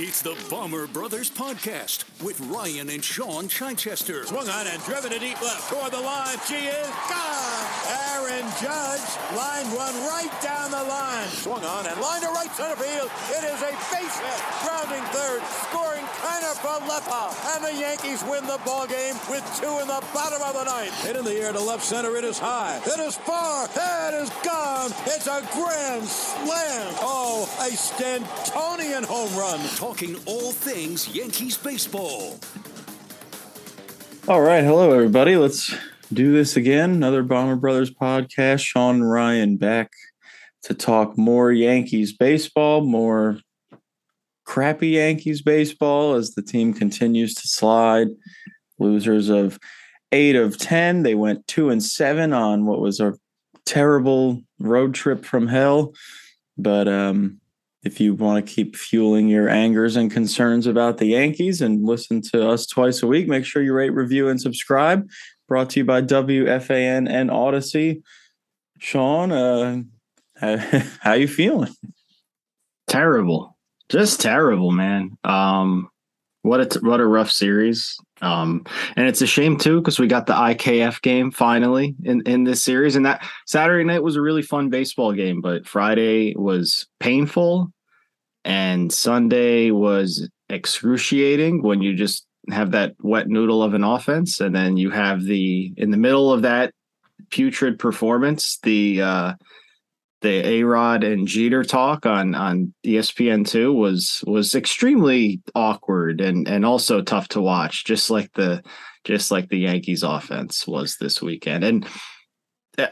It's the Bomber Brothers Podcast with Ryan and Shaun Chichester. Swung on and driven to deep left toward the line. She is gone. Aaron Judge line one right down the line. Swung on and line to right center field. It is a base hit. Grounding third. Scoring Kiner Falefa. And the Yankees win the ball game with two in the bottom of the ninth. Hit in the air to left center. It is high. It is far. It is gone. It's a grand slam. Oh, a Stantonian home run. Talking all things Yankees baseball. All right. Hello, everybody. Let's do this again. Another Bomber Brothers podcast. Shaun Ryan back to talk more Yankees baseball, more crappy Yankees baseball as the team continues to slide. Losers of eight of 10. They went two and seven on what was a terrible road trip from hell. But um, if you want to keep fueling your angers and concerns about the Yankees and listen to us twice a week, make sure you rate, review, and subscribe. Brought to you by WFAN and Audacy. Shaun, uh, how, how you feeling? Terrible, just terrible, man. Um, what a what a rough series. Um, and it's a shame too because we got the IKF game finally in in this series, and that Saturday night was a really fun baseball game, but Friday was painful, and Sunday was excruciating when you just have that wet noodle of an offense, and then you have the in the middle of that putrid performance, the uh, the A Rod and Jeter talk on on ESPN two was was extremely awkward and and also tough to watch, just like the just like the Yankees offense was this weekend. And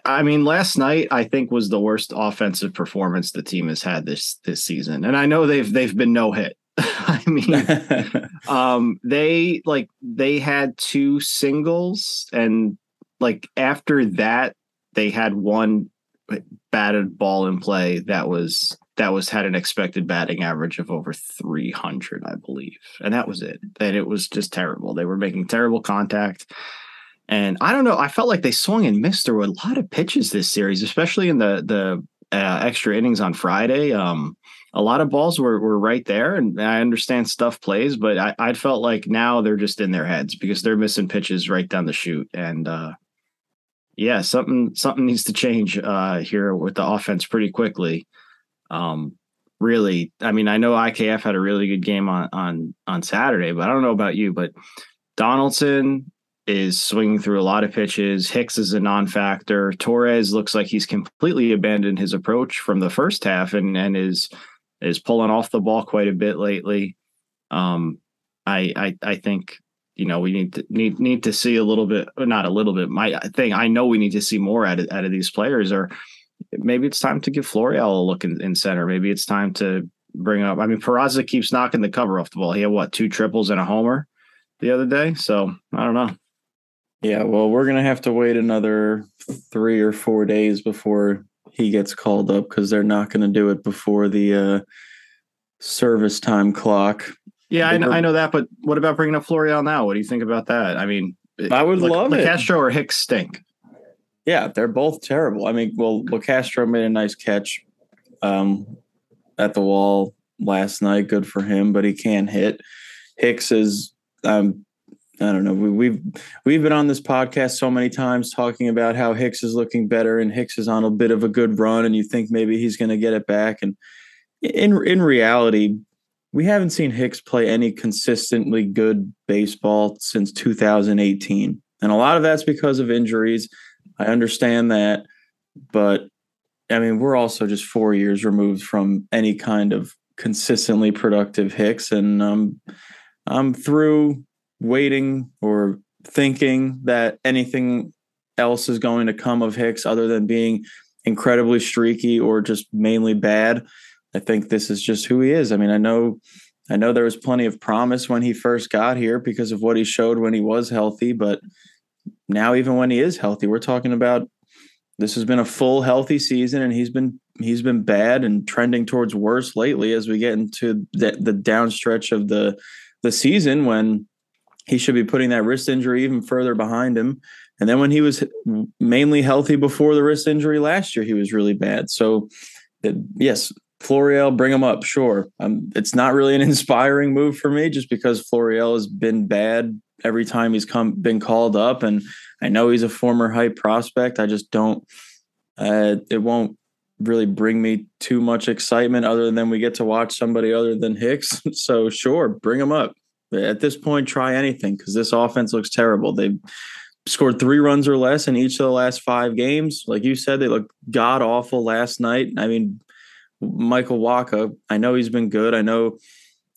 I mean, last night I think was the worst offensive performance the team has had this this season. And I know they've they've been no hit. I mean, um, they like they had two singles, and like after that, they had one batted ball in play that was that was had an expected batting average of over 300 i believe. And that was it. And it was just terrible. They were making terrible contact. And i don't know i felt like they swung and missed. Through a lot of pitches this series especially in the the uh, extra innings on friday. Um a lot of balls were, were right there and i understand stuff plays but I, I felt like now they're just in their heads because they're missing pitches right down the chute and uh yeah, something something needs to change uh, here with the offense pretty quickly. Um, really, I mean, I know IKF had a really good game on on on Saturday, but I don't know about you, but Donaldson is swinging through a lot of pitches. Hicks is a non-factor. Torres looks like he's completely abandoned his approach from the first half and and is is pulling off the ball quite a bit lately. Um, I I I think you know we need to need need to see a little bit not a little bit my thing i know we need to see more out of, out of these players or maybe it's time to give Florial a look in, in center. Maybe it's time to bring up i mean Peraza keeps knocking the cover off the ball. He had what two triples and a homer the other day? So i don't know. Yeah well we're gonna have to wait another three or four days before he gets called up because they're not gonna do it before the uh service time clock yeah, I know, I know that, but what about bringing up Florial now? What do you think about that? I mean, I would love it. it. Castro or Hicks stink. Yeah, they're both terrible. I mean, well, Castro made a nice catch um, at the wall last night. Good for him, but he can't hit. Hicks is, um, I don't know. We, we've we've been on this podcast so many times talking about how Hicks is looking better, and Hicks is on a bit of a good run, and you think maybe he's going to get it back, and in in reality, we haven't seen Hicks play any consistently good baseball since 2018. And a lot of that's because of injuries. I understand that. But I mean, we're also just four years removed from any kind of consistently productive Hicks. And um, I'm through waiting or thinking that anything else is going to come of Hicks other than being incredibly streaky or just mainly bad. I think this is just who he is. I mean, I know I know there was plenty of promise when he first got here because of what he showed when he was healthy, but now even when he is healthy, we're talking about this has been a full healthy season and he's been he's been bad and trending towards worse lately as we get into the, the downstretch of the the season when he should be putting that wrist injury even further behind him. And then when he was mainly healthy before the wrist injury last year, he was really bad. So, it, yes, Florial, bring him up. Sure. Um, it's not really an inspiring move for me just because Florial has been bad every time he's come been called up. And I know he's a former hype prospect. I just don't uh, it won't really bring me too much excitement other than we get to watch somebody other than Hicks. so sure, bring him up. At this point, try anything because this offense looks terrible. They've scored three runs or less in each of the last five games. Like you said, they look god awful last night. I mean, Michael Wacha, I know he's been good. I know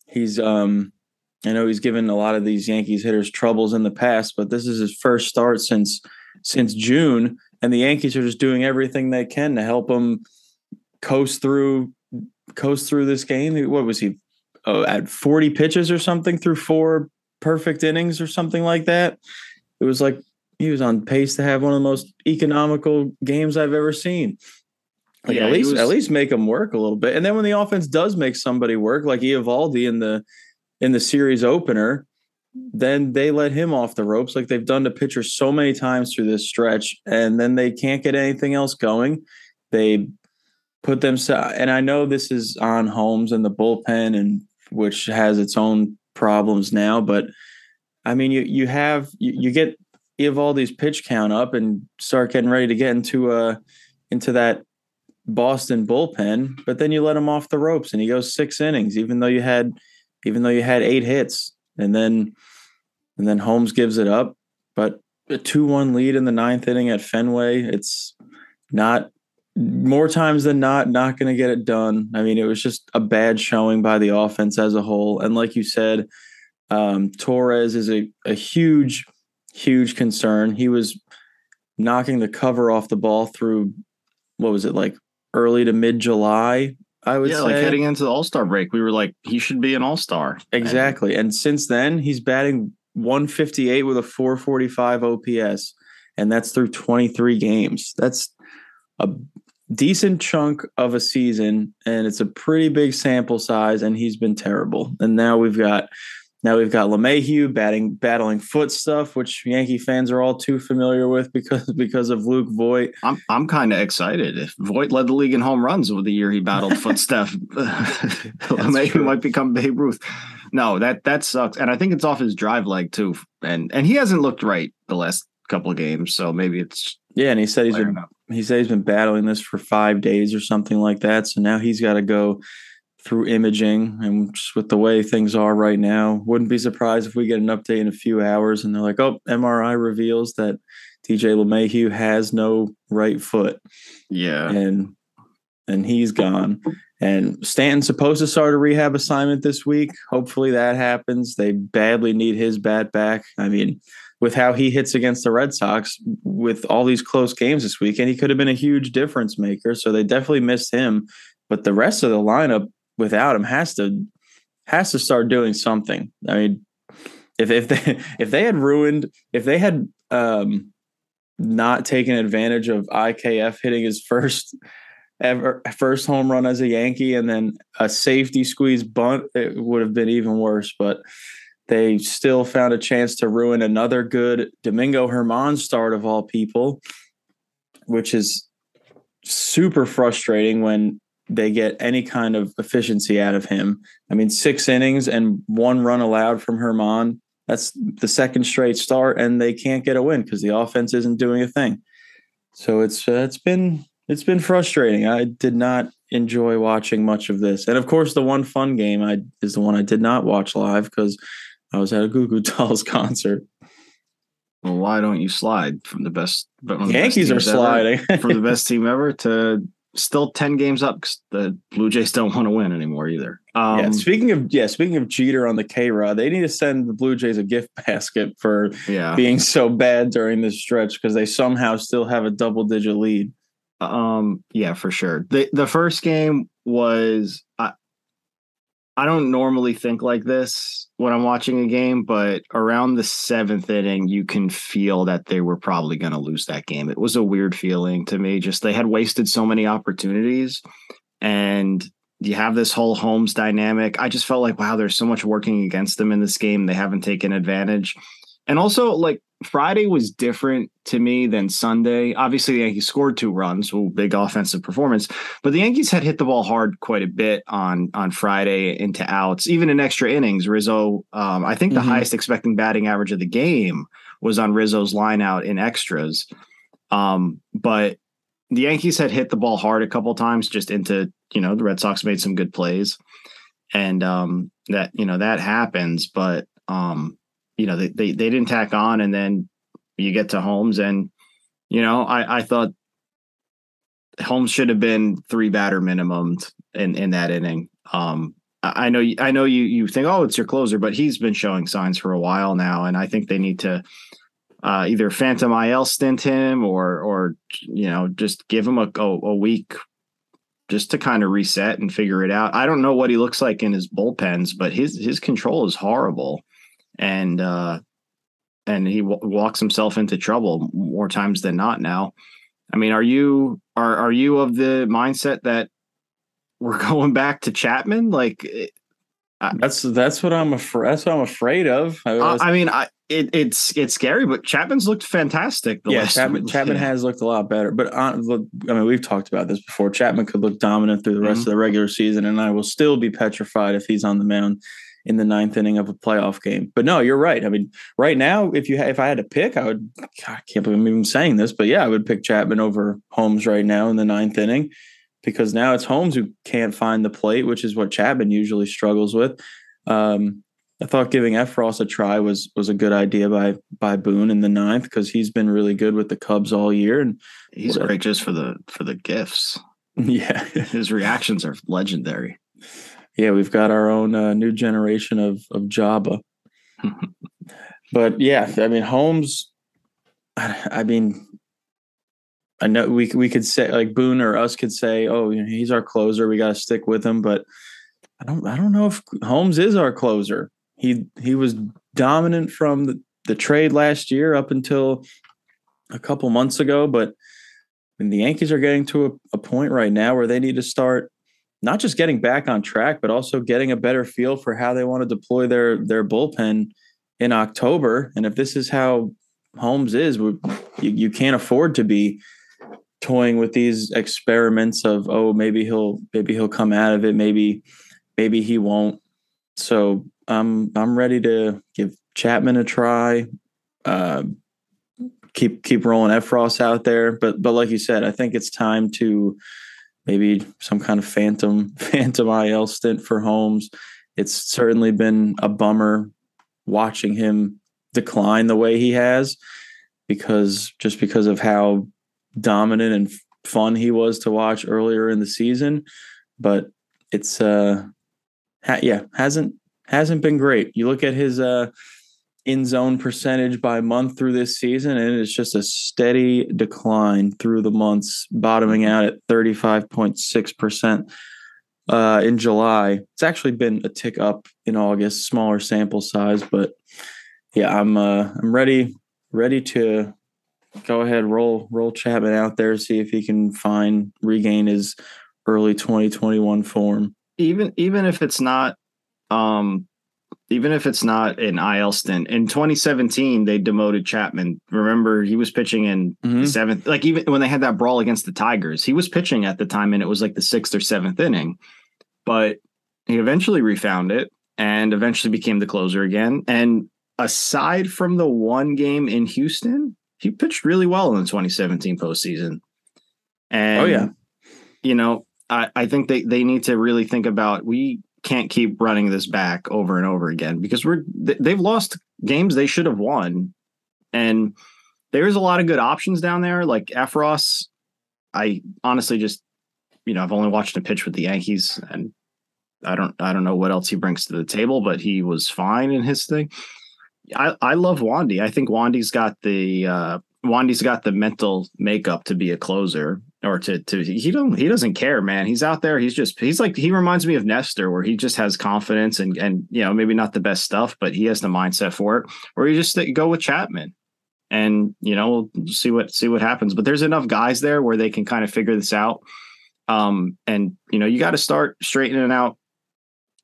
he's um I know he's given a lot of these Yankees hitters troubles in the past, but this is his first start since since June, and the Yankees are just doing everything they can to help him coast through coast through this game. What was he oh, at 40 pitches or something through four perfect innings or something like that? It was like he was on pace to have one of the most economical games I've ever seen. Like yeah, at least was, at least make them work a little bit. And then when the offense does make somebody work, like Eovaldi in the in the series opener, then they let him off the ropes like they've done to pitchers so many times through this stretch, and then they can't get anything else going. They put them and I know this is on Holmes and the bullpen, and which has its own problems now, but I mean, you you have you, you get these pitch count up and start getting ready to get into uh into that Boston bullpen, but then you let him off the ropes and he goes six innings, even though you had even though you had eight hits, and then and then Holmes gives it up. But a two one lead in the ninth inning at Fenway, it's not more times than not not going to get it done. I mean, it was just a bad showing by the offense as a whole, and like you said, um, Torres is a, a huge, huge concern. He was knocking the cover off the ball through what was it like early to mid July I would yeah, say. like heading into the All Star break, we were like, he should be an All Star. Exactly. And, and since then, he's batting 158 with a 445 OPS, and that's through 23 games. That's a decent chunk of a season, and it's a pretty big sample size, and he's been terrible. And now we've got now we've got LeMahieu batting, battling foot stuff, which Yankee fans are all too familiar with because because of Luke Voit. I'm I'm kind of excited. If Voit led the league in home runs over the year he battled foot stuff, LeMahieu might become Babe Ruth. No, that that sucks, and I think it's off his drive leg too. And and he hasn't looked right the last couple of games, so maybe it's yeah. And he said he's he said he's been battling this for five days or something like that. So now he's got to go through imaging and just with the way things are right now. Wouldn't be surprised if we get an update in a few hours and they're like oh mri reveals that dj LeMahieu has no right foot. Yeah. And and he's gone. And stanton's supposed to start a rehab assignment this week. Hopefully that happens. They badly need his bat back. I mean with how he hits against the red sox with all these close games this weekend he could have been a huge difference maker so they definitely missed him but the rest of the lineup without him has to has to start doing something. I mean, if if they if they had ruined if they had um not taken advantage of IKF hitting his first ever first home run as a Yankee and then a safety squeeze bunt, it would have been even worse. But they still found a chance to ruin another good Domingo Germán start of all people, which is super frustrating when they get any kind of efficiency out of him. I mean, six innings and one run allowed from Germán. That's the second straight start, and they can't get a win because the offense isn't doing a thing. So it's uh, it's been it's been frustrating. I did not enjoy watching much of this, and of course, the one fun game I is the one I did not watch live because I was at a Goo Goo Dolls concert. Well, why don't you slide from the best? The Yankees best are sliding from the best team ever to still 10 games up because the Blue Jays don't want to win anymore either. Um, yeah, speaking of yeah, speaking of Jeter on the KayRod, they need to send the Blue Jays a gift basket for yeah. being so bad during this stretch because they somehow still have a double digit lead. Um, yeah, for sure. The the first game was I, don't normally think like this when I'm watching a game, but around the seventh inning, you can feel that they were probably going to lose that game. It was a weird feeling to me. Just they had wasted so many opportunities, and you have this whole Holmes dynamic. I just felt like, wow, there's so much working against them in this game. They haven't taken advantage. And also, like Friday was different to me than Sunday. Obviously, the Yankees scored two runs, big offensive performance. But the Yankees had hit the ball hard quite a bit on on Friday into outs, even in extra innings. Rizzo, um, I think the Mhm. highest expecting batting average of the game was on Rizzo's line out in extras. Um, but the Yankees had hit the ball hard a couple times, just into you know the Red Sox made some good plays, and um, that you know that happens. But um, you know they, they they didn't tack on, and then you get to Holmes, and you know I I thought Holmes should have been three batter minimum in in that inning. Um, I I know I know you you think oh it's your closer, but he's been showing signs for a while now, and I think they need to uh, either phantom IL stint him or or you know just give him a a, a week just to kind of reset and figure it out. I don't know what he looks like in his bullpens, but his his control is horrible, and uh, and he w- walks himself into trouble more times than not now. I mean, are you are are you of the mindset that we're going back to Chapman? Like, it- That's that's what I'm afraid. That's what I'm afraid of. I, I, I mean, I it, it's it's scary, but Chapman's looked fantastic. The yeah, last Chapman, Chapman has looked a lot better. But on, look, I mean, we've talked about this before. Chapman could look dominant through the rest Mm-hmm. of the regular season, and I will still be petrified if he's on the mound in the ninth inning of a playoff game. But no, you're right. I mean, right now, if you ha- if I had to pick, I would. God, I can't believe I'm even saying this, but yeah, I would pick Chapman over Holmes right now in the ninth inning because now it's Holmes who can't find the plate, which is what Chapman usually struggles with. Um, I thought giving Effross a try was was a good idea by by Boone in the ninth because he's been really good with the Cubs all year. And He's great just for the for the gifts. yeah, His reactions are legendary. Yeah, we've got our own uh, new generation of of Joba. but yeah, I mean Holmes. I, I mean, I know we we could say like Boone or us could say, oh, you know, he's our closer. We got to stick with him. But I don't I don't know if Holmes is our closer. He he was dominant from the, the trade last year up until a couple months ago. But I mean, the Yankees are getting to a, a point right now where they need to start not just getting back on track, but also getting a better feel for how they want to deploy their their bullpen in October. And if this is how Holmes is, you, you can't afford to be toying with these experiments of oh maybe he'll maybe he'll come out of it maybe maybe he won't. So I'm I'm ready to give Chapman a try. Uh, keep keep rolling Effross out there, but but like you said, I think it's time to maybe some kind of phantom phantom IL stint for Holmes. It's certainly been a bummer watching him decline the way he has because just because of how dominant and fun he was to watch earlier in the season but it's uh ha- yeah hasn't hasn't been great you look at his uh in zone percentage by month through this season and it's just a steady decline through the months bottoming out at 35.6% uh in July. It's actually been a tick up in August smaller sample size but yeah I'm uh I'm ready ready to go ahead roll roll Chapman out there see if he can find regain his early 2021 form. Even even if it's not um even if it's not an IL stint in 2017 they demoted Chapman. Remember he was pitching in the Mhm. seventh like even when they had that brawl against the Tigers, he was pitching at the time and it was like the 6th or 7th inning. But he eventually refound it and eventually became the closer again and aside from the one game in Houston, he pitched really well in the 2017 postseason. And Oh, yeah. you know, I, I think they, they need to really think about we can't keep running this back over and over again because we're they- they've lost games they should have won. And there's a lot of good options down there. Like Effross, I honestly just, you know, I've only watched him pitch with the Yankees and I don't I don't know what else he brings to the table, but he was fine in his thing. I, I love Wandy. I think Wandy's got the uh Wandy's got the mental makeup to be a closer or to to he don't he doesn't care, man. He's out there. He's just he's like he reminds me of Nestor, where he just has confidence and and you know maybe not the best stuff, but he has the mindset for it. Or you just go with Chapman, and you know we'll see what see what happens. But there's enough guys there where they can kind of figure this out. Um, and you know you got to start straightening out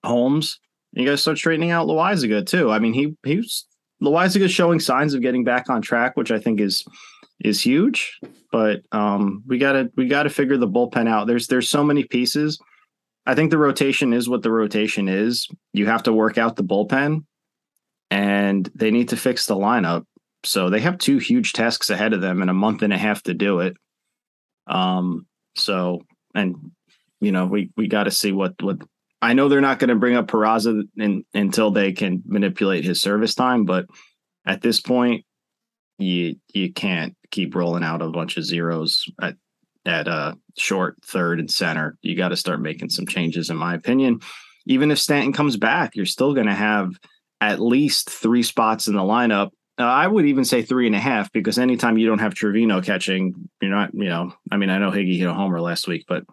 Holmes. You got to start straightening out Loaisiga too. I mean he he was Loaisiga showing signs of getting back on track, which I think is is huge. But um, we gotta we gotta figure the bullpen out. There's there's so many pieces. I think the rotation is what the rotation is. You have to work out the bullpen, and they need to fix the lineup. So they have two huge tasks ahead of them and a month and a half to do it. Um, so and you know we we got to see what what I know they're not going to bring up Peraza in, until they can manipulate his service time, but at this point, you you can't keep rolling out a bunch of zeros at at uh short, third, and center. You got to start making some changes, in my opinion. Even if Stanton comes back, you're still going to have at least three spots in the lineup. Uh, I would even say three and a half because anytime you don't have Trevino catching, you're not, you know, I mean, I know Higgy hit a homer last week, but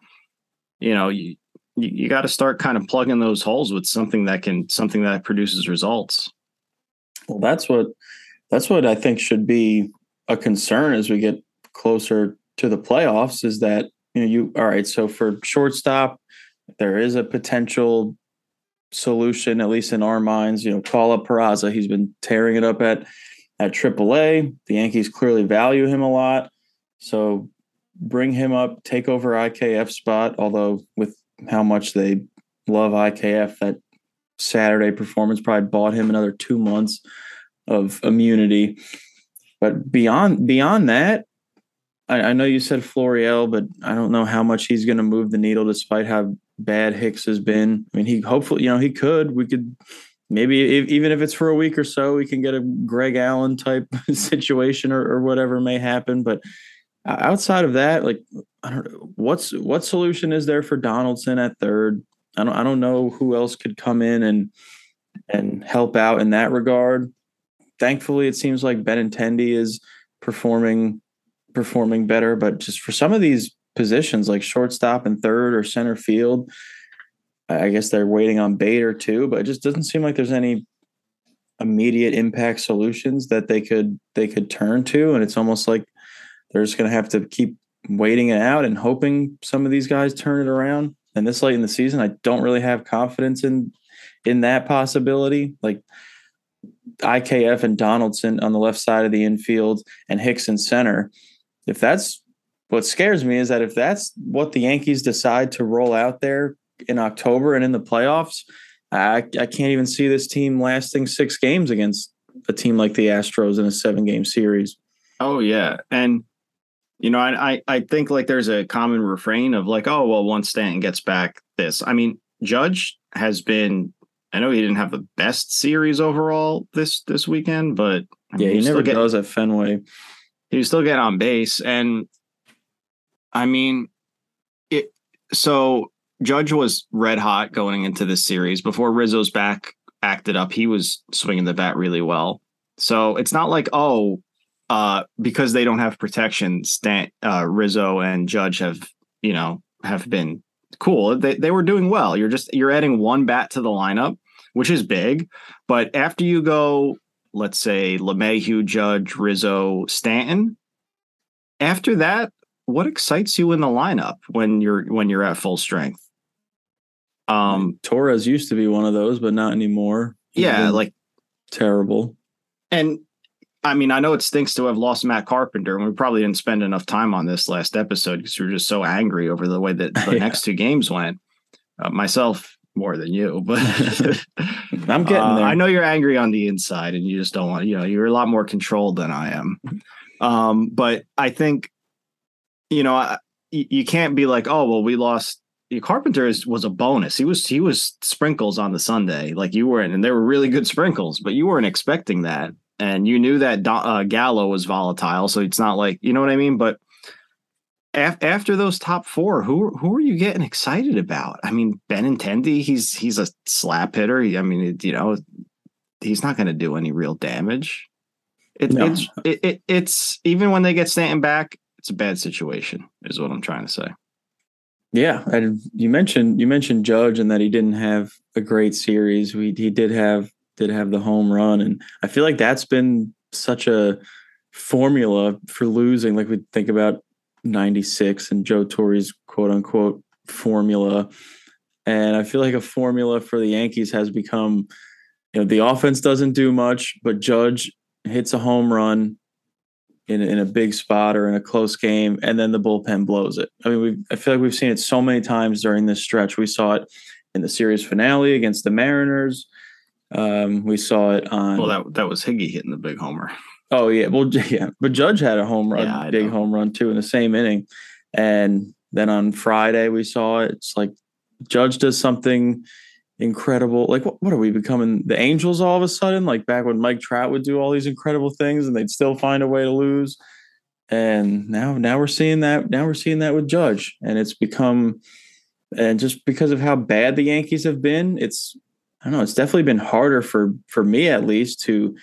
you know, you you, you got to start kind of plugging those holes with something that can something that produces results. Well, that's what that's what I think should be a concern as we get closer to the playoffs. Is that you know you all right? So for shortstop, there is a potential solution, at least in our minds. You know, call up Peraza. He's been tearing it up at at AAA. The Yankees clearly value him a lot. So bring him up, take over IKF spot. Although with how much they love IKF. That Saturday performance probably bought him another two months of immunity. But beyond beyond that, I, I know you said Florial, but I don't know how much he's going to move the needle, despite how bad Hicks has been. I mean, he hopefully, you know, he could. We could maybe if, even if it's for a week or so, we can get a Greg Allen type situation or, or whatever may happen. But outside of that, like I don't know what's what solution is there for Donaldson at third. I don't I don't know who else could come in and and help out in that regard. Thankfully, it seems like Benintendi is performing performing better, but just for some of these positions like shortstop and third or center field, I guess they're waiting on Bader too, but it just doesn't seem like there's any immediate impact solutions that they could they could turn to and it's almost like they're just going to have to keep waiting it out and hoping some of these guys turn it around. And this late in the season, I don't really have confidence in in that possibility. Like IKF and Donaldson on the left side of the infield and Hicks in center. If that's what scares me is that if that's what the Yankees decide to roll out there in October and in the playoffs, I, I can't even see this team lasting six games against a team like the Astros in a seven game series. Oh yeah. And you know, I, I think like there's a common refrain of like, oh well, once Stanton gets back, this. I mean, Judge has been. I know he didn't have the best series overall this this weekend, but I mean, yeah, he, he never get, does at Fenway. He was still getting on base, and I mean, it. So Judge was red hot going into this series before Rizzo's back acted up. He was swinging the bat really well. So it's not like oh uh, because they don't have protection, Stan, uh, Rizzo and Judge have, you know, have been cool. They, they were doing well. You're just, you're adding one bat to the lineup, which is big. But after you go, let's say LeMahieu, Judge, Rizzo, Stanton, after that, what excites you in the lineup when you're, when you're at full strength? Um, Torres used to be one of those, but not anymore. He's yeah. Like terrible. And I mean, I know it stinks to have lost Matt Carpenter, and we probably didn't spend enough time on this last episode because we were just so angry over the way that the yeah. next two games went. Uh, myself more than you, but I'm getting uh, there. I know you're angry on the inside, and you just don't want. You know, you're a lot more controlled than I am. Um, but I think, you know, I, you can't be like, oh well, we lost. Carpenter is, was a bonus. He was he was sprinkles on the Sunday, like you weren't, and they were really good sprinkles, but you weren't expecting that and you knew that uh, Gallo was volatile, so it's not like you know what I mean. But af- after those top four, who who are you getting excited about? I mean, Benintendi, he's he's a slap hitter. I mean, it, you know, he's not going to do any real damage. It, no. It's it, it, it's even when they get Stanton back, it's a bad situation. Is what I'm trying to say. Yeah, and you mentioned you mentioned Judge and that he didn't have a great series. We he did have did have the home run. And I feel like that's been such a formula for losing. Like we think about 96 and Joe Torre's quote unquote formula. And I feel like a formula for the Yankees has become you know, the offense doesn't do much, but Judge hits a home run in, in a big spot or in a close game, and then the bullpen blows it. I mean, we I feel like we've seen it so many times during this stretch. We saw it in the series finale against the Mariners. Um, we saw it on. Well, that that was Higgy hitting the big homer. Oh yeah, well yeah, but Judge had a home run, Yeah, big know. home run too in the same inning, and then on Friday we saw it. It's like Judge does something incredible. Like what, what are we becoming? The Angels all of a sudden? Like back when Mike Trout would do all these incredible things and they'd still find a way to lose. And now now we're seeing that. Now we're seeing that with Judge, and it's become, and just because of how bad the Yankees have been, it's I don't know. It's definitely been harder for for me at least to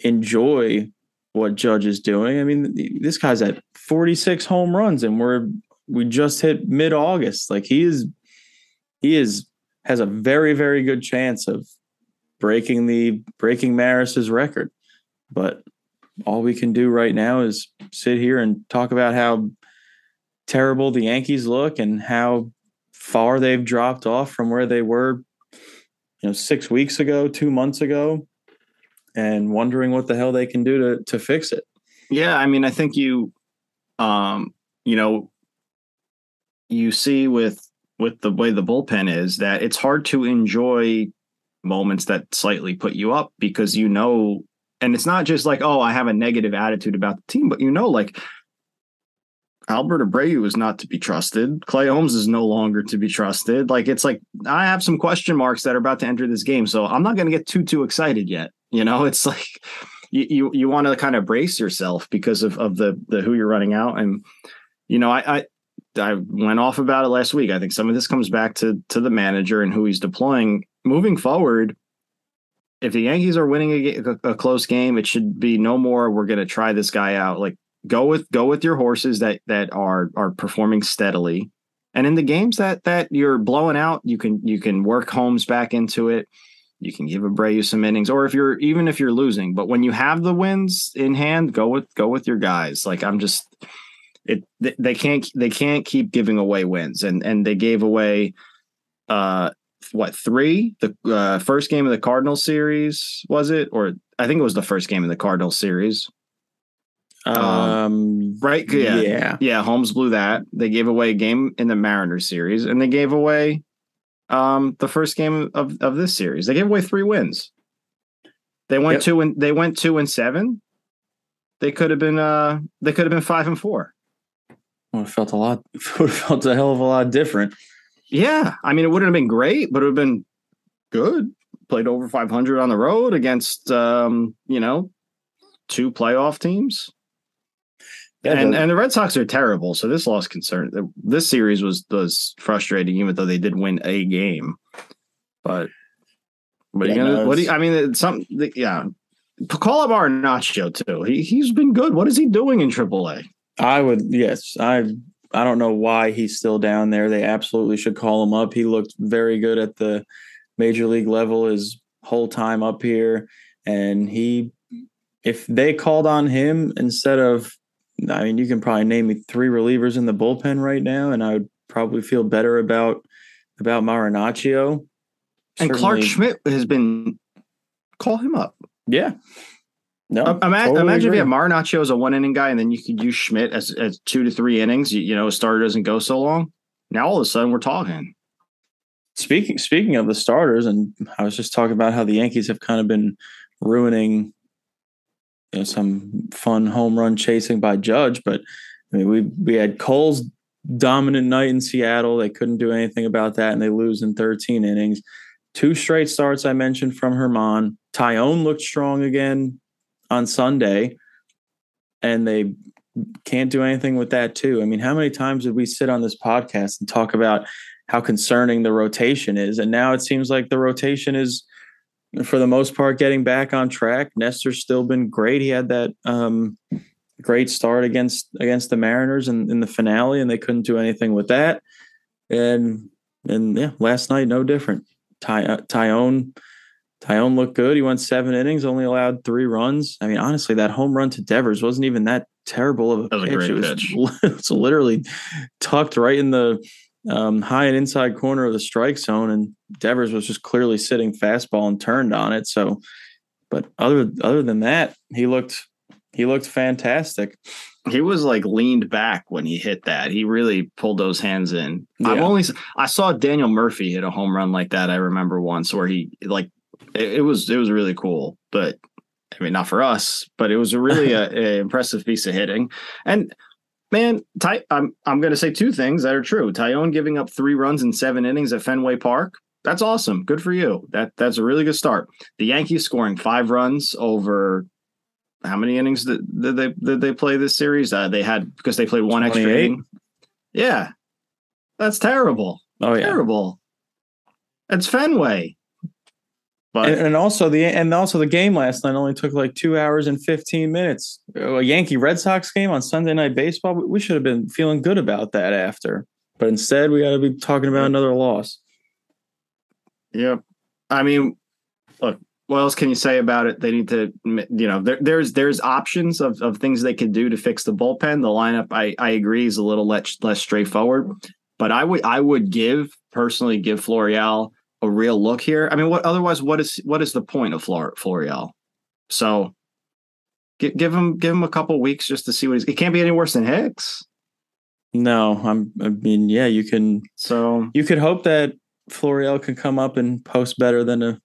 enjoy what Judge is doing. I mean, this guy's at 46 home runs, and we're we just hit mid August. Like he is, he is has a very very good chance of breaking the breaking Maris's record. But all we can do right now is sit here and talk about how terrible the Yankees look and how far they've dropped off from where they were, you know, six weeks ago, two months ago, and wondering what the hell they can do to to fix it. Yeah, I mean, I think you, um, you know, you see with with the way the bullpen is that it's hard to enjoy moments that slightly put you up because you know, and it's not just like, oh, I have a negative attitude about the team, but you know, like Albert Abreu is not to be trusted. Clay Holmes is no longer to be trusted. Like it's like I have some question marks that are about to enter this game, so I'm not going to get too too excited yet. You know, it's like you you, you want to kind of brace yourself because of of the the who you're running out, and you know I. I I went off about it last week. I think some of this comes back to to the manager and who he's deploying. Moving forward, if the Yankees are winning a, a, a close game, it should be no more. We're going to try this guy out. Like go with go with your horses that that are are performing steadily, and in the games that that you're blowing out, you can you can work Holmes back into it. You can give Abreu some innings, or if you're even if you're losing, but when you have the wins in hand, go with go with your guys. Like I'm just it they- they can't they can't keep giving away wins, and and they gave away uh what three? The uh, first game of the cardinal series was it? Or I think it was the first game of the cardinal series Um, right yeah yeah. yeah Holmes blew that they gave away a game in the Mariners series and they gave away um the first game of of this series they gave away three wins they went Yep. two and they went two and seven they could have been uh they could have been five and four Would have felt a lot. Would have felt a hell of a lot different. Yeah, I mean, it wouldn't have been great, but it would have been good. Played over 500 on the road against, um, you know, two playoff teams, Yeah, and the- and the Red Sox are terrible. So this loss concern. This series was was frustrating, even though they did win a game. But what are you gonna? no, what do you, I mean, it's some yeah. Call up Marinaccio too. He he's been good. What is he doing in AAA? I would yes. I I don't know why he's still down there. They absolutely should call him up. He looked very good at the major league level his whole time up here. And he if they called on him instead of I mean, you can probably name me three relievers in the bullpen right now, and I would probably feel better about about Marinaccio. And Clarke Schmidt has been. Call him up. Yeah. No. Ima- totally imagine if you have Marinaccio as a one inning guy, and then you could use Schmidt as, as two to three innings. You, you know, a starter doesn't go so long. Now all of a sudden we're talking. Speaking speaking of the starters, and I was just talking about how the Yankees have kind of been ruining you know, some fun home run chasing by Judge, but I mean we we had Cole's dominant night in Seattle. They couldn't do anything about that, and they lose in 13 innings. Two straight starts I mentioned from Germán. Taillon looked strong again on Sunday, and they can't do anything with that too. I mean, how many times did we sit on this podcast and talk about how concerning the rotation is? And now it seems like the rotation is, for the most part, getting back on track. Nestor's still been great. He had that um, great start against against the Mariners in, in the finale, and they couldn't do anything with that. And and yeah, last night no different. Ty, uh, Taillon Taillon looked good. He went seven innings, only allowed three runs. I mean, honestly, that home run to Devers wasn't even that terrible of a That was a pitch. great it was pitch. it's literally tucked right in the um, high and inside corner of the strike zone, and Devers was just clearly sitting fastball and turned on it. So, but other other than that, he looked he looked fantastic. He was like leaned back when he hit that. He really pulled those hands in. Yeah. I've only I saw Daniel Murphy hit a home run like that. I remember once where he like it, it was it was really cool, but I mean not for us, but it was a really a, a impressive piece of hitting. And man, Ty, I'm I'm going to say two things that are true. Taillon giving up three runs in seven innings at Fenway Park. That's awesome. Good for you. That that's a really good start. The Yankees scoring five runs over how many innings did, did they did they play this series? Uh, they had because they played one 28? extra inning. Yeah, that's terrible. Oh yeah, terrible. It's Fenway. But and, and, also the and also the game last night only took like two hours and fifteen minutes. Uh, a Yankee Red Sox game on Sunday Night Baseball. We should have been feeling good about that after, but instead we got to be talking about another loss. Yep. I mean, look, what else can you say about it? They need to, you know, there, there's there's options of, of things they could do to fix the bullpen. The lineup, I I agree, is a little less less straightforward, but I would I would give personally give Florial a real look here. I mean, what otherwise? What is what is the point of Flor, Florial? So give, give him give him a couple weeks just to see what he's. It can't be any worse than Hicks. No, I'm. I mean, yeah, you can. So you could hope that Florial can come up and post better than a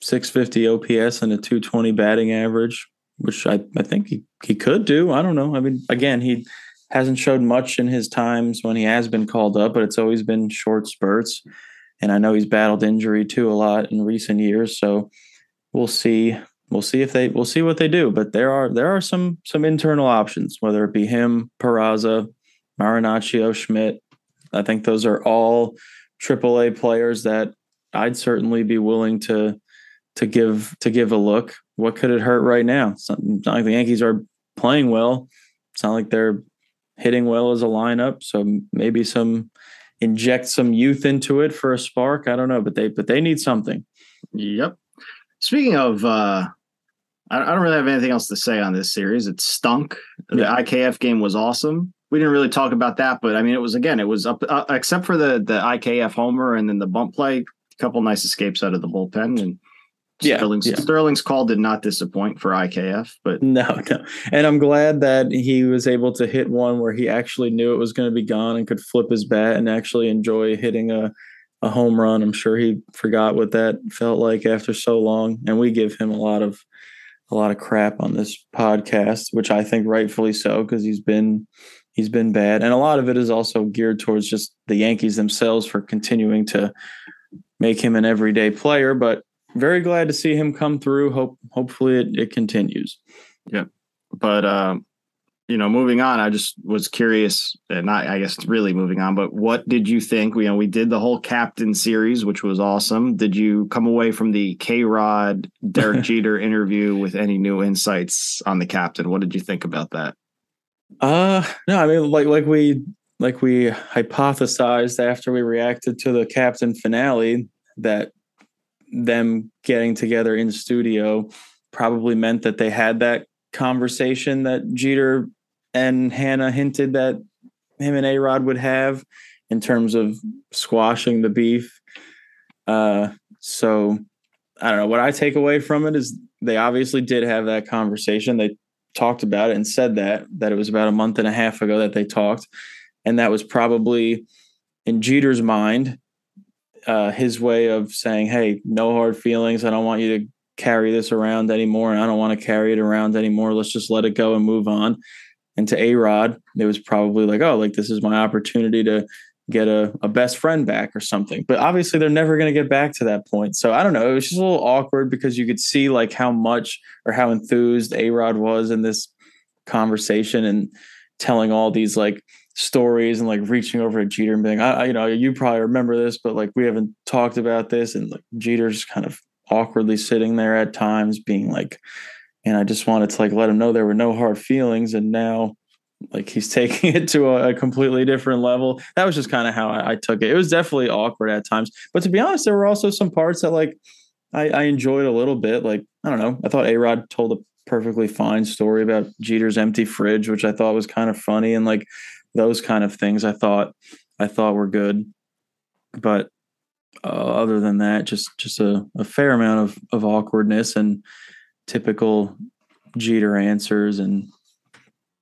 650 OPS and a 220 batting average, which I, I think he, he could do. I don't know. I mean, again, he hasn't showed much in his times when he has been called up, but it's always been short spurts. And I know he's battled injury too a lot in recent years. So we'll see. We'll see if they we'll see what they do. But there are there are some some internal options, whether it be him, Peraza, Marinaccio, Schmidt. I think those are all AAA players that I'd certainly be willing to to give to give a look. What could it hurt right now? It's not, not like the Yankees are playing well. It's not like they're hitting well as a lineup. So maybe some inject some youth into it for a spark. I don't know, but they but they need something. Yep. Speaking of uh I, don't really have anything else to say on this series. It stunk. The yeah. IKF game was awesome. We didn't really talk about that, but I mean, it was again, it was up uh, except for the the IKF homer and then the bump play. A couple nice escapes out of the bullpen, and yeah, Sterling's, yeah. Sterling's call did not disappoint for IKF, but no, no. And I'm glad that he was able to hit one where he actually knew it was going to be gone and could flip his bat and actually enjoy hitting a a home run. I'm sure he forgot what that felt like after so long, and we give him a lot of a lot of crap on this podcast, which I think rightfully so because he's been he's been bad, and a lot of it is also geared towards just the Yankees themselves for continuing to make him an everyday player, but very glad to see him come through. Hope hopefully it, it continues. Yeah. But um, you know, moving on, I just was curious, and not I guess really moving on, but what did you think? You know, we did the whole captain series, which was awesome. Did you come away from the KayRod Derek Jeter interview with any new insights on the captain? What did you think about that? Uh no, I mean like like we like we hypothesized after we reacted to the captain finale that them getting together in studio probably meant that they had that conversation that Jeter and Hannah hinted that him and A Rod would have in terms of squashing the beef. Uh, so I don't know. What I take away from it is they obviously did have that conversation. They talked about it and said that that it was about a month and a half ago that they talked, and that was probably in Jeter's mind uh, his way of saying, "Hey, no hard feelings. I don't want you to carry this around anymore, and I don't want to carry it around anymore. Let's just let it go and move on." And to A Rod, it was probably like, "Oh, like this is my opportunity to get a, a best friend back or something." But obviously, they're never going to get back to that point. So I don't know. It was just a little awkward because you could see like how much or how enthused A Rod was in this conversation and telling all these like stories and like reaching over to Jeter and being, I, you know, you probably remember this, but like we haven't talked about this, and like Jeter's kind of awkwardly sitting there at times, being like, and I just wanted to like let him know there were no hard feelings, and now like he's taking it to a, a completely different level. That was just kind of how I, I, took it. It was definitely awkward at times, but to be honest, there were also some parts that like I, I enjoyed a little bit. Like I don't know, I thought A Rod told a perfectly fine story about Jeter's empty fridge, which I thought was kind of funny and like those kind of things I thought I thought were good, but uh, other than that, just just a, a fair amount of of awkwardness and typical Jeter answers and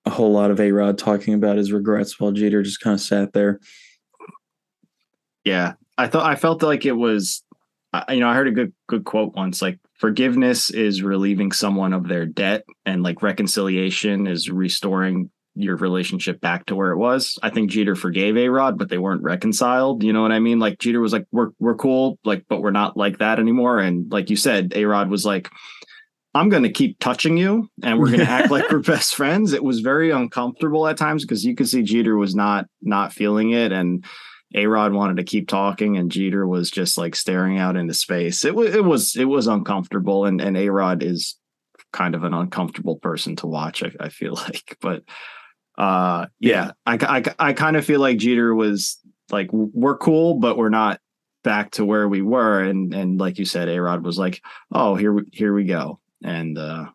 a whole lot of A Rod talking about his regrets while Jeter just kind of sat there. Yeah, I thought I felt like it was, you know, I heard a good good quote once, like forgiveness is relieving someone of their debt, and like reconciliation is restoring your relationship back to where it was. I think Jeter forgave A Rod, but they weren't reconciled. You know what I mean? Like Jeter was like, "We're we're cool, like, but we're not like that anymore." And like you said, A Rod was like, I'm going to keep touching you and we're going to act like we're best friends. It was very uncomfortable at times because you could see Jeter was not not feeling it and A-Rod wanted to keep talking and Jeter was just like staring out into space. It was it was it was uncomfortable and and A-Rod is kind of an uncomfortable person to watch I, I feel like. But uh yeah, I I I kind of feel like Jeter was like we're cool but we're not back to where we were and and like you said A-Rod was like, "Oh, here we here we go." and uh,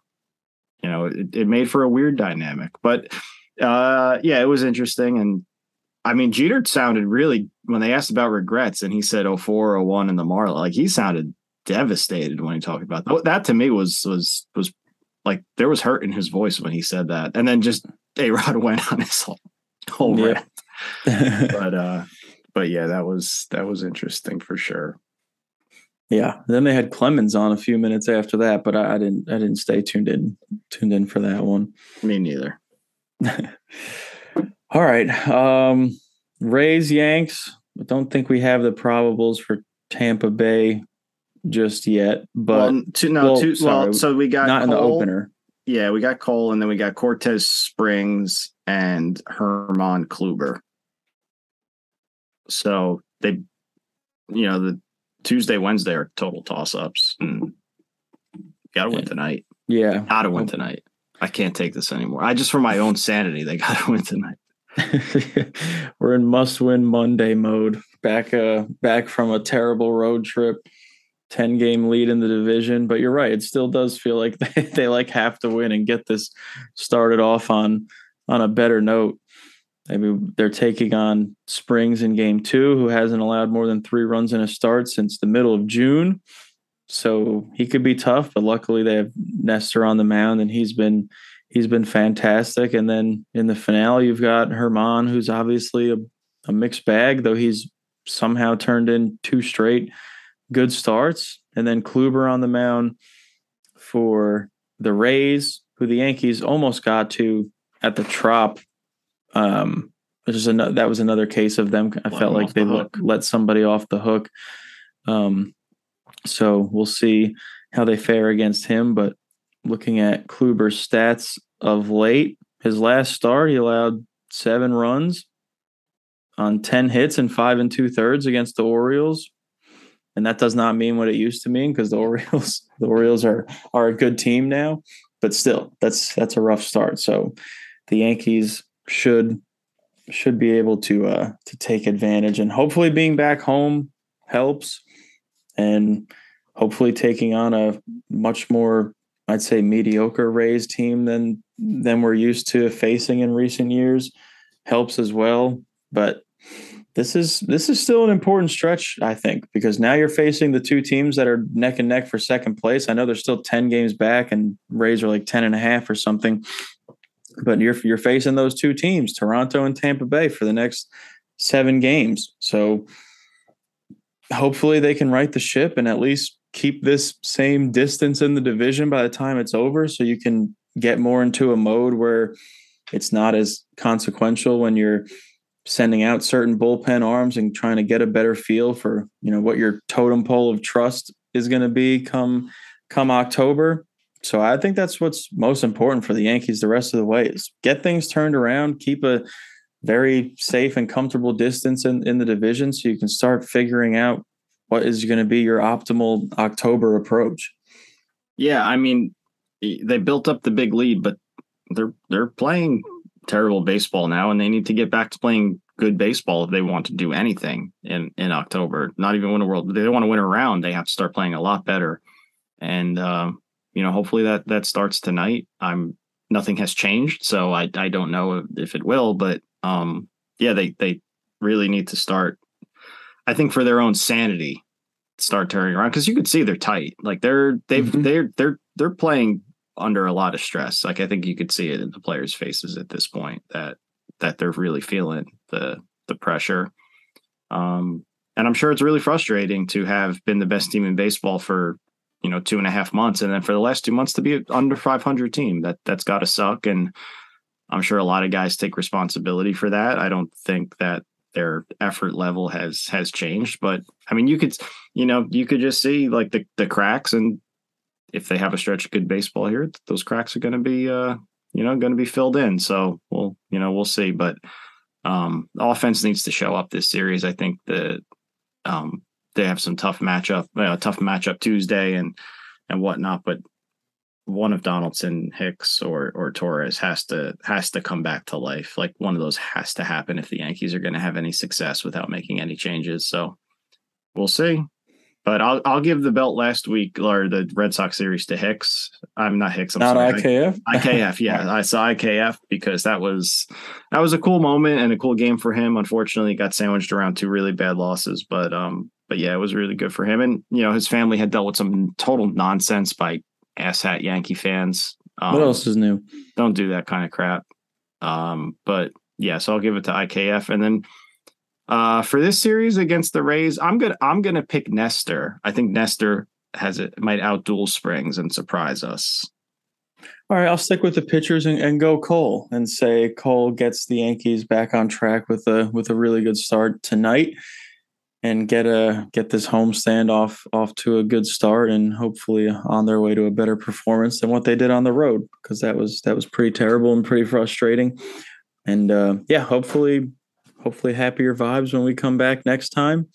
you know it, it made for a weird dynamic. But uh, yeah, it was interesting, and I mean Jeter sounded really when they asked about regrets, and he said 04, 01 in the Marlin, like he sounded devastated when he talked about that. That to me was was was like there was hurt in his voice when he said that, and then just A Rod went on his whole, whole rant. but uh, but yeah, that was that was interesting for sure. Yeah. Then they had Clemens on a few minutes after that, but I, I didn't I didn't stay tuned in tuned in for that one. Me neither. All right. Um Rays Yanks. I don't think we have the probables for Tampa Bay just yet, but well, two, no, well, two, well, so we got not Cole, in the opener. Yeah, we got Cole, and then we got Cortes Springs and Germán Kluber. So they, you know, the Tuesday, Wednesday are total toss ups. And gotta win tonight. Yeah. Gotta win tonight. I can't take this anymore. I just for my own sanity, they gotta win tonight. We're in must win Monday mode. Back uh back from a terrible road trip. 10 game lead in the division but you're right it still does feel like they, they like have to win and get this started off on on a better note Maybe they're taking on Springs in game two, who hasn't allowed more than three runs in a start since the middle of June. So he could be tough, but luckily they have Nestor on the mound and he's been he's been fantastic. And then in the finale, you've got Germán who's obviously a, a mixed bag, though he's somehow turned in two straight good starts. And then Kluber on the mound for the Rays, who the Yankees almost got to at the Trop um, which is another that was another case of them. I let felt like they the let, let somebody off the hook. Um, so we'll see how they fare against him. But looking at Kluber's stats of late, his last start he allowed seven runs on ten hits and five and two thirds against the Orioles. And that does not mean what it used to mean because the Orioles the Orioles are are a good team now, but still that's that's a rough start. So the Yankees should should be able to uh to take advantage and hopefully being back home helps and hopefully taking on a much more I'd say mediocre Rays team than than we're used to facing in recent years helps as well but this is this is still an important stretch I think because now you're facing the two teams that are neck and neck for second place I know they're still 10 games back and Rays are like 10 and a half or something but you're you're facing those two teams, Toronto and Tampa Bay, for the next seven games. So hopefully they can right the ship and at least keep this same distance in the division by the time it's over, so you can get more into a mode where it's not as consequential when you're sending out certain bullpen arms and trying to get a better feel for you know what your totem pole of trust is going to be come come October so I think that's what's most important for the Yankees the rest of the way is get things turned around, keep a very safe and comfortable distance in, in the division so you can start figuring out what is going to be your optimal October approach. Yeah, I mean, they built up the big lead, but they're they're playing terrible baseball now, and they need to get back to playing good baseball if they want to do anything in in October. Not even win a world, they don't want to win a round. They have to start playing a lot better, and um, you know, hopefully that that starts tonight. I'm nothing has changed, so I I don't know if it will, but um, yeah, they they really need to start. I think for their own sanity, start turning around because you could see they're tight. Like they're they've Mhm. they're they're they're playing under a lot of stress. Like I think you could see it in the players' faces at this point that that they're really feeling the the pressure. Um, and I'm sure it's really frustrating to have been the best team in baseball for you know two and a half months, and then for the last two months to be under 500 team. That that's got to suck. And I'm sure a lot of guys take responsibility for that. I don't think that their effort level has has changed, but I mean, you could you know you could just see like the the cracks, and if they have a stretch of good baseball here, those cracks are going to be uh you know going to be filled in. So we'll you know we'll see, but um offense needs to show up this series. I think the um they have some tough matchup, uh, tough matchup Tuesday and and whatnot, but one of Donaldson, Hicks, or or Torres has to has to come back to life. Like one of those has to happen if the Yankees are going to have any success without making any changes. So we'll see. But I'll I'll give the belt last week or the Red Sox series to Hicks. I'm not Hicks. I'm Not sorry. IKF. IKF, yeah, I saw IKF because that was that was a cool moment and a cool game for him. Unfortunately, he got sandwiched around two really bad losses, but um, but yeah, it was really good for him. And you know, his family had dealt with some total nonsense by asshat Yankee fans. Um, What else is new? Don't do that kind of crap. Um, but yeah, so I'll give it to IKF, and then uh, for this series against the Rays, I'm gonna I'm gonna pick Nestor. I think Nestor has it might outduel Springs and surprise us. All right, I'll stick with the pitchers and, and go Cole and say Cole gets the Yankees back on track with a with a really good start tonight and get a get this homestand off off to a good start and hopefully on their way to a better performance than what they did on the road because that was that was pretty terrible and pretty frustrating. And uh, yeah, hopefully hopefully happier vibes when we come back next time.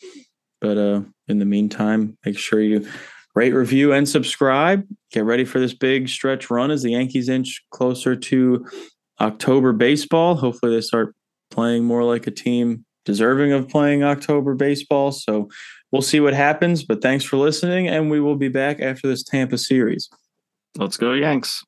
But uh, in the meantime, make sure you rate, review, and subscribe. Get ready for this big stretch run as the Yankees inch closer to October baseball. Hopefully, they start playing more like a team deserving of playing October baseball. So we'll see what happens. But thanks for listening, and we will be back after this Tampa series. Let's go, Yanks.